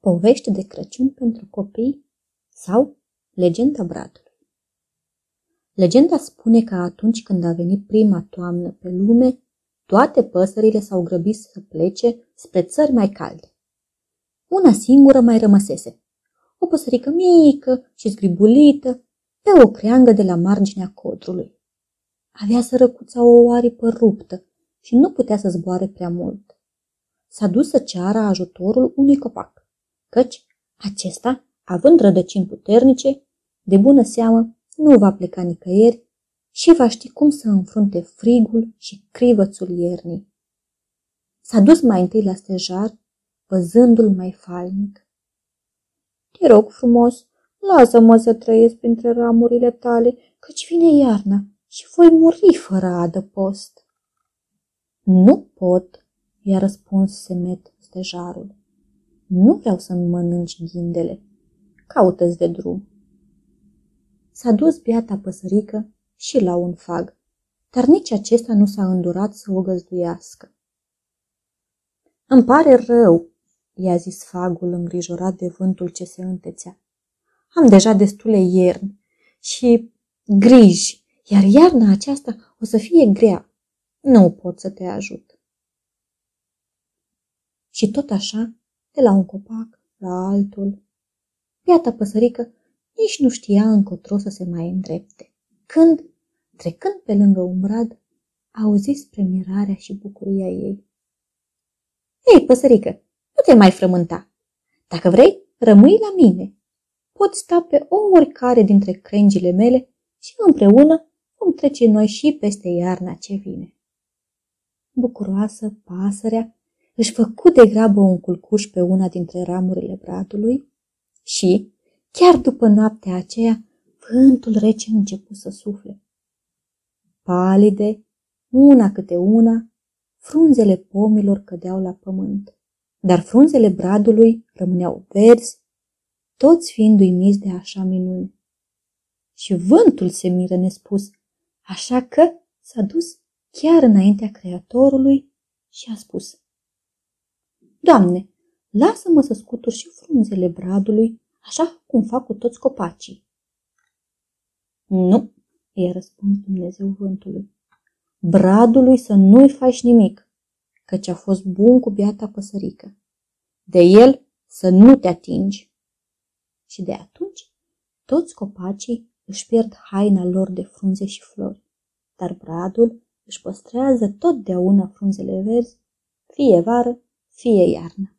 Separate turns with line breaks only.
Povești de Crăciun pentru copii sau Legenda Bradului. Legenda spune că atunci când a venit prima toamnă pe lume, toate păsările s-au grăbit să plece spre țări mai calde. Una singură mai rămăsese, o păsărică mică și zgribulită, pe o creangă de la marginea codrului. Avea sărăcuța o aripă ruptă și nu putea să zboare prea mult. S-a dus să ceară ajutorul unui copac, căci acesta, având rădăcini puternice, de bună seamă nu va pleca nicăieri și va ști cum să înfrunte frigul și crivățul iernii. S-a dus mai întâi la stejar, văzându-l mai falnic. Te rog frumos, lasă-mă să trăiesc printre ramurile tale, căci vine iarna și voi muri fără adăpost. Nu pot, i-a răspuns semet stejarul. Nu vreau să-mi mănânci ghindele. Caută-ți de drum. S-a dus biata păsărică și la un fag, dar nici acesta nu s-a îndurat să o găzduiască. Îmi pare rău, i-a zis fagul îngrijorat de vântul ce se întețea. Am deja destule ierni și griji, iar iarna aceasta o să fie grea. Nu pot să te ajut. Și tot așa, de la un copac la altul, biata păsărică nici nu știa încotro să se mai îndrepte. Când, trecând pe lângă un brad, auzi spre mirarea și bucuria ei. Ei, păsărică, nu te mai frământa. Dacă vrei, rămâi la mine. Poți sta pe oricare dintre crengile mele și împreună vom trece noi și peste iarna ce vine. Bucuroasă, pasărea își făcu de grabă un culcuș pe una dintre ramurile bradului și, chiar după noaptea aceea, vântul rece începu să sufle. Palide, una câte una, frunzele pomilor cădeau la pământ, dar frunzele bradului rămâneau verzi, toți fiind uimiți de așa minuni. Și vântul se miră nespus, așa că s-a dus chiar înaintea Creatorului și a spus Doamne, lasă-mă să scutur și frunzele bradului, așa cum fac cu toți copacii. Nu, i-a răspuns Dumnezeu vântului. Bradului să nu-i faci nimic, căci a fost bun cu biata păsărică. De el să nu te atingi. Și de atunci toți copacii își pierd haina lor de frunze și flori, dar bradul își păstrează totdeauna frunzele verzi, fie vară, fie iarnă.